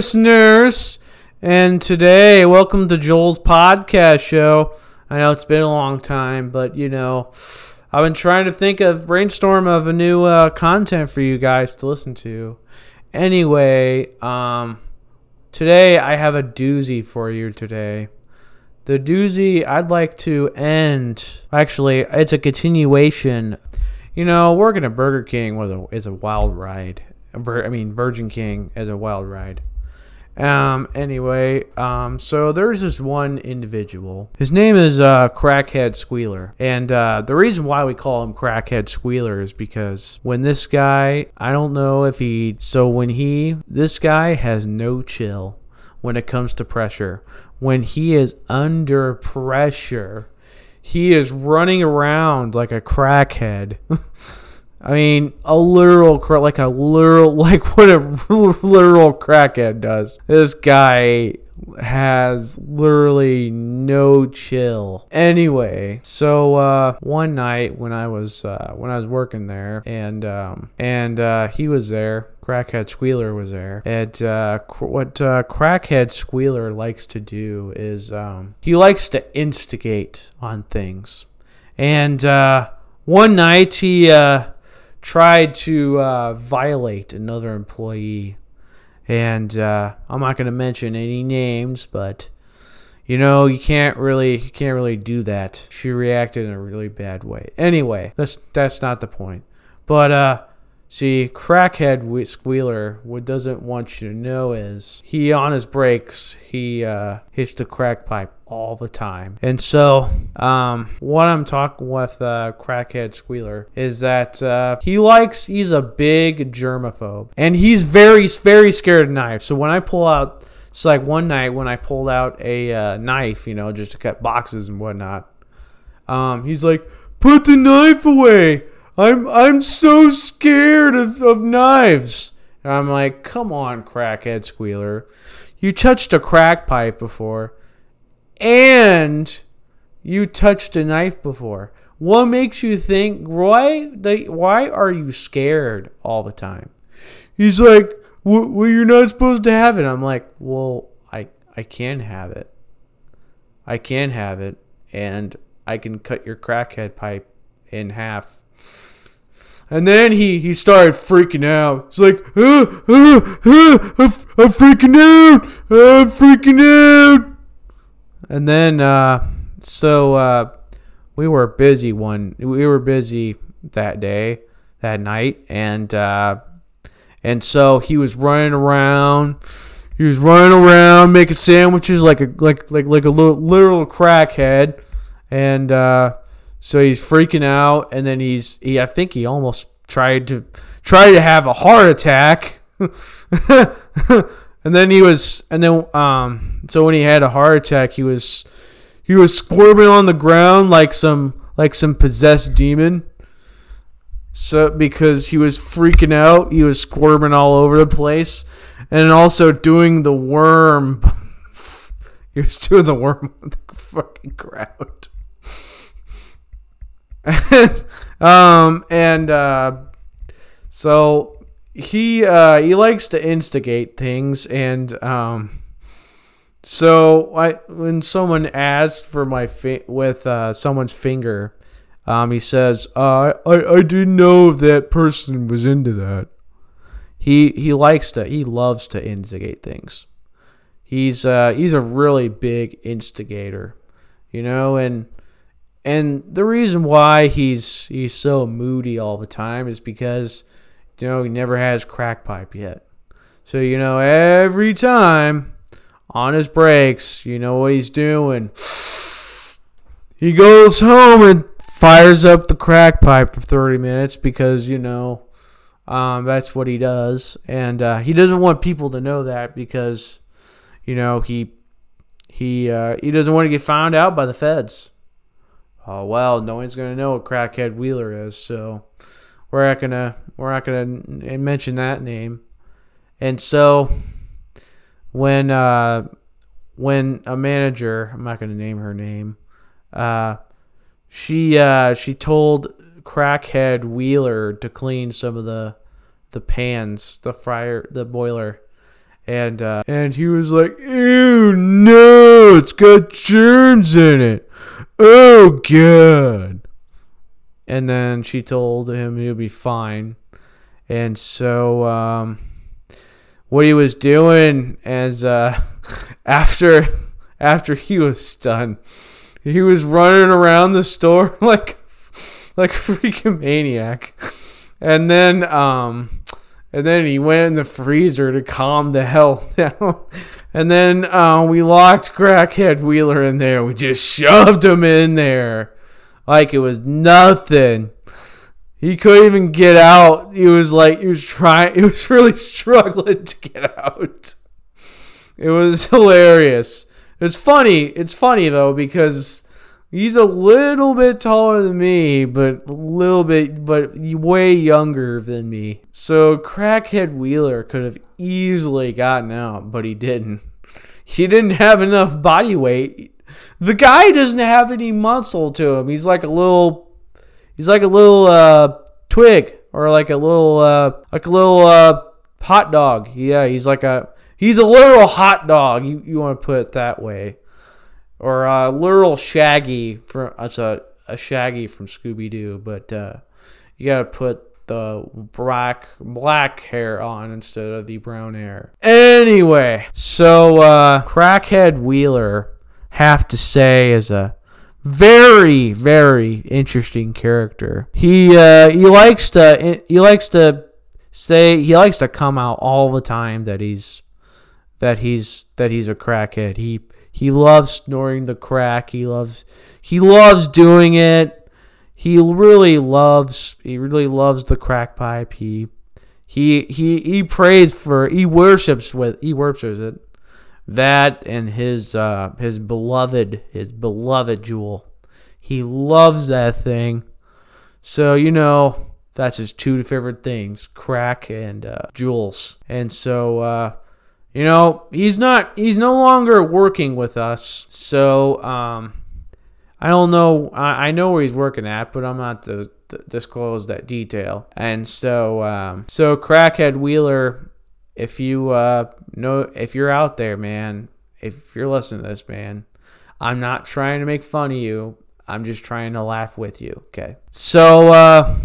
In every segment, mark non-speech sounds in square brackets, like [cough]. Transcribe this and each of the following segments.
listeners. And today, welcome to Joel's podcast show. I know it's been a long time, but you know, I've been trying to think of brainstorm of a new uh, content for you guys to listen to. Anyway, um, today I have a doozy for you today. The doozy I'd like to end. Actually, it's a continuation. You know, working at Burger King was a, is a wild ride. I mean, Virgin King is a wild ride. Um, anyway, um, so there's this one individual. His name is uh, Crackhead Squealer. And uh, the reason why we call him Crackhead Squealer is because when this guy, I don't know if he, so when he, this guy has no chill when it comes to pressure. When he is under pressure, he is running around like a crackhead. [laughs] I mean, a literal, like a literal, [laughs] like what a literal crackhead does. This guy has literally no chill. Anyway, so uh, one night when I was uh, when I was working there, and um, and uh, he was there. Crackhead Squealer was there. And uh, cr- what uh, Crackhead Squealer likes to do is um, he likes to instigate on things. And uh, one night he tried to uh, violate another employee. And uh, I'm not going to mention any names, but you know you can't really you can't really do that. She reacted in a really bad way. Anyway, that's that's not the point. But uh, See, crackhead squealer, what doesn't want you to know is he on his brakes, he uh, hits the crack pipe all the time. And so, um, what I'm talking with uh, crackhead squealer is that uh, he likes, he's a big germaphobe, and he's very, very scared of knives. So when I pull out, it's like one night when I pulled out a uh, knife, you know, just to cut boxes and whatnot. Um, he's like, "Put the knife away." I'm I'm so scared of, of knives. And I'm like, come on, crackhead squealer. You touched a crack pipe before. And you touched a knife before. What makes you think why they why are you scared all the time? He's like, well, you're not supposed to have it. I'm like, well, I I can have it. I can have it, and I can cut your crackhead pipe in half and then he, he started freaking out. He's like, I'm, I'm freaking out. I'm freaking out. And then, uh, so uh, we were busy one. We were busy that day, that night, and uh, and so he was running around. He was running around making sandwiches like a like like like a little, literal crackhead, and uh, so he's freaking out, and then he's he. I think he almost tried to try to have a heart attack. [laughs] and then he was, and then um, so when he had a heart attack, he was he was squirming on the ground like some like some possessed demon. So because he was freaking out, he was squirming all over the place, and also doing the worm. [laughs] he was doing the worm on the fucking crowd. [laughs] um, and uh, so he uh, he likes to instigate things, and um, so I when someone asked for my fi- with uh, someone's finger, um, he says, uh, "I I didn't know if that person was into that." He he likes to he loves to instigate things. He's uh he's a really big instigator, you know, and and the reason why he's he's so moody all the time is because you know he never has crack pipe yet. So you know every time on his breaks, you know what he's doing. He goes home and fires up the crack pipe for 30 minutes because you know um, that's what he does, and uh, he doesn't want people to know that because you know he he uh, he doesn't want to get found out by the feds oh well, no one's gonna know what crackhead Wheeler is, so we're not gonna we're not gonna mention that name. And so when uh, when a manager, I'm not gonna name her name, uh, she uh, she told crackhead Wheeler to clean some of the the pans, the fryer, the boiler, and uh, and he was like, "Ew, no, it's got germs in it. Oh god." And then she told him he'll be fine, and so um, what he was doing as uh, [laughs] after after he was done, he was running around the store [laughs] like like a freaking maniac, and then um and then he went in the freezer to calm the hell [laughs] down. And then uh, we locked Crackhead Wheeler in there. We just shoved him in there like it was nothing. He couldn't even get out. He was like, he was trying, [laughs] he was really struggling to get out. It was hilarious. It's funny. It's funny, though, because He's a little bit taller than me, but a little bit, but way younger than me. So Crackhead Wheeler could have easily gotten out, but he didn't. [laughs] He didn't have enough body weight. The guy doesn't have any muscle to him. He's like a little, he's like a little uh, twig or like a little, uh, like a little uh, hot dog. Yeah, he's like a, he's a literal hot dog. You you want to put it that way or uh, literal Shaggy from it's a, a Shaggy from Scooby Doo, but uh, you gotta put the black black hair on instead of the brown hair. Anyway, so uh, Crackhead Wheeler, have to say, is a very very interesting character. He uh, he likes to he likes to say he likes to come out all the time that he's that he's that he's a crackhead. He he loves snoring the crack. He loves he loves doing it. He really loves he really loves the crack pipe. He he he he prays for he worships with he worships it. That and his uh his beloved his beloved Juul. He loves that thing. So you know that's his two favorite things, crack and uh, Juuls. And so uh, you know, he's not he's no longer working with us. So, um I don't know I, I know where he's working at, but I'm not to, to disclose that detail. And so um so crackhead Wheeler, if you uh know if you're out there, man, if you're listening to this, man, I'm not trying to make fun of you. I'm just trying to laugh with you. Okay. So uh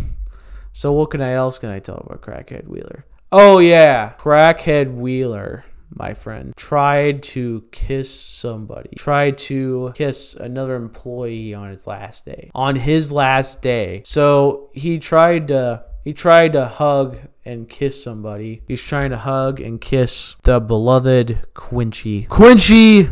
so what can I else can I tell about Crackhead Wheeler? Oh yeah, Crackhead Wheeler my friend, tried to kiss somebody, tried to kiss another employee on his last day. On his last day. So he tried to he tried to hug and kiss somebody. He's trying to hug and kiss the beloved Quincy. Quincy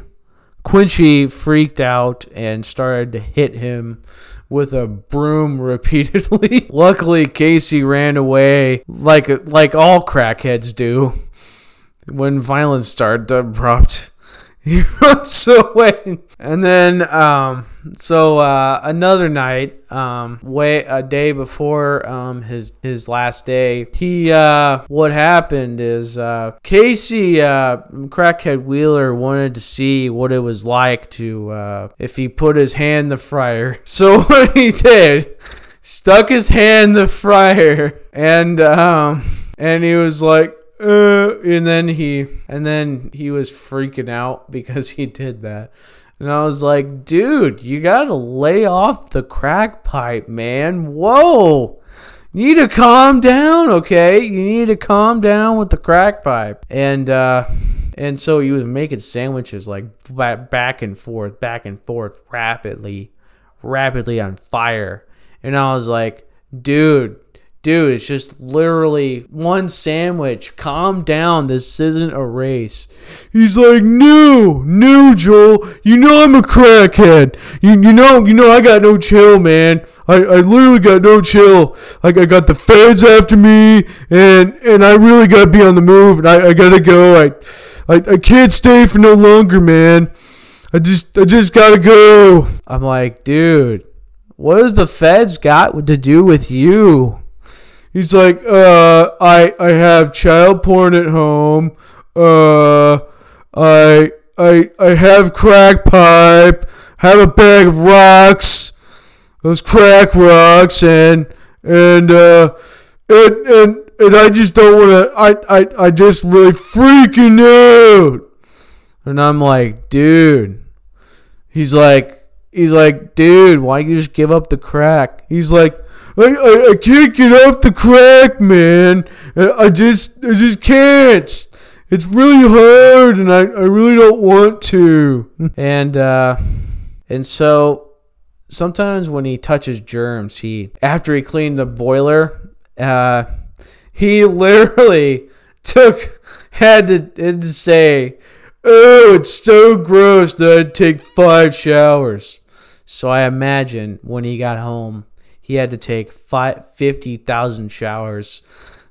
Quincy freaked out and started to hit him with a broom [laughs] repeatedly. Luckily, Casey ran away like like all crackheads do when violence started to erupt, [laughs] he runs away. And then, um, so uh, another night, um, way a day before um, his his last day, he uh, what happened is uh, Casey uh, Crackhead Wheeler wanted to see what it was like to uh, if he put his hand in the fryer. [laughs] So what he did, stuck his hand in the fryer, and um, and he was like uh, and then he and then he was freaking out [laughs] because he did that. And I was like, dude, you gotta lay off the crack pipe, man. Whoa. You need to calm down, okay? You need to calm down with the crack pipe. And uh and so he was making sandwiches like back and forth, back and forth rapidly, rapidly on fire. And I was like, dude, dude, it's just literally one sandwich. Calm down. This isn't a race. He's like, no, no, Joel. You know I'm a crackhead. You, you know, you know I got no chill, man. I, I literally got no chill. Like I got the feds after me, and and I really gotta be on the move, and I, I gotta go. I, I I can't stay for no longer, man. I just I just gotta go. I'm like, dude. What has the feds got to do with you? He's like, uh, I I have child porn at home. Uh, I I I have crack pipe. Have a bag of rocks. Those crack rocks and and uh and and and I just don't want to. I, I I just really freaking out. And I'm like, dude. He's like, he's like, dude, why you just give up the crack? He's like, I, I, I can't get off the crack, man. I, I just I just can't. It's really hard, and I, I really don't want to. [laughs] and uh, and so sometimes when he touches germs, he after he cleaned the boiler, uh, he [laughs] literally took had to, had to say, "Oh, it's so gross that I'd take five showers." So I imagine when he got home, he had to take five, 50,000 showers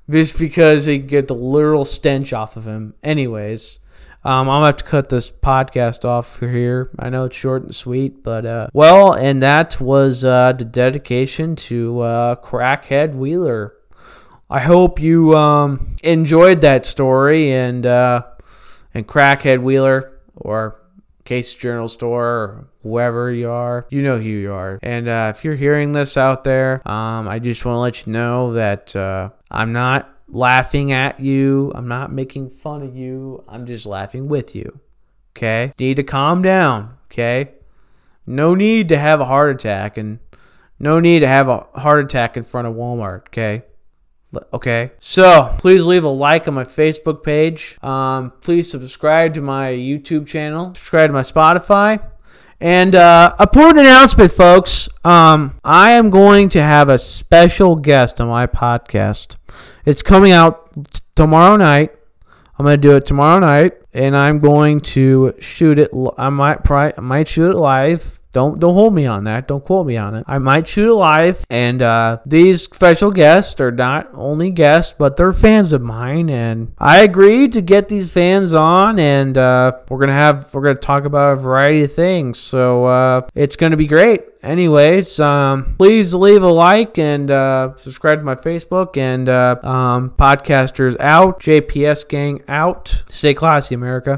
just because he'd get the literal stench off of him. Anyways, um, I'm gonna have to cut this podcast off here. I know it's short and sweet, but uh, well, and that was uh, the dedication to uh, Crackhead Wheeler. I hope you um, enjoyed that story and uh, and Crackhead Wheeler or Case Journal Store or whoever you are, you know who you are. And uh, if you're hearing this out there, um, I just want to let you know that uh, I'm not laughing at you. I'm not making fun of you. I'm just laughing with you. Okay? Need to calm down. Okay? No need to have a heart attack and no need to have a heart attack in front of Walmart. Okay? Okay. So please leave a like on my Facebook page. Um, please subscribe to my YouTube channel. Subscribe to my Spotify. And uh, important announcement, folks. Um, I am going to have a special guest on my podcast. It's coming out t- tomorrow night. I'm going to do it tomorrow night, and I'm going to shoot it. I might, I might shoot it live don't don't hold me on that. Don't quote me on it. I might shoot it live, and uh, these special guests are not only guests, but they're fans of mine, and I agreed to get these fans on, and uh, we're gonna have we're gonna talk about a variety of things. So uh, it's gonna be great. Anyways, um, please leave a like and uh, subscribe to my Facebook and uh, um, podcasters out, JPS gang out. Stay classy, America.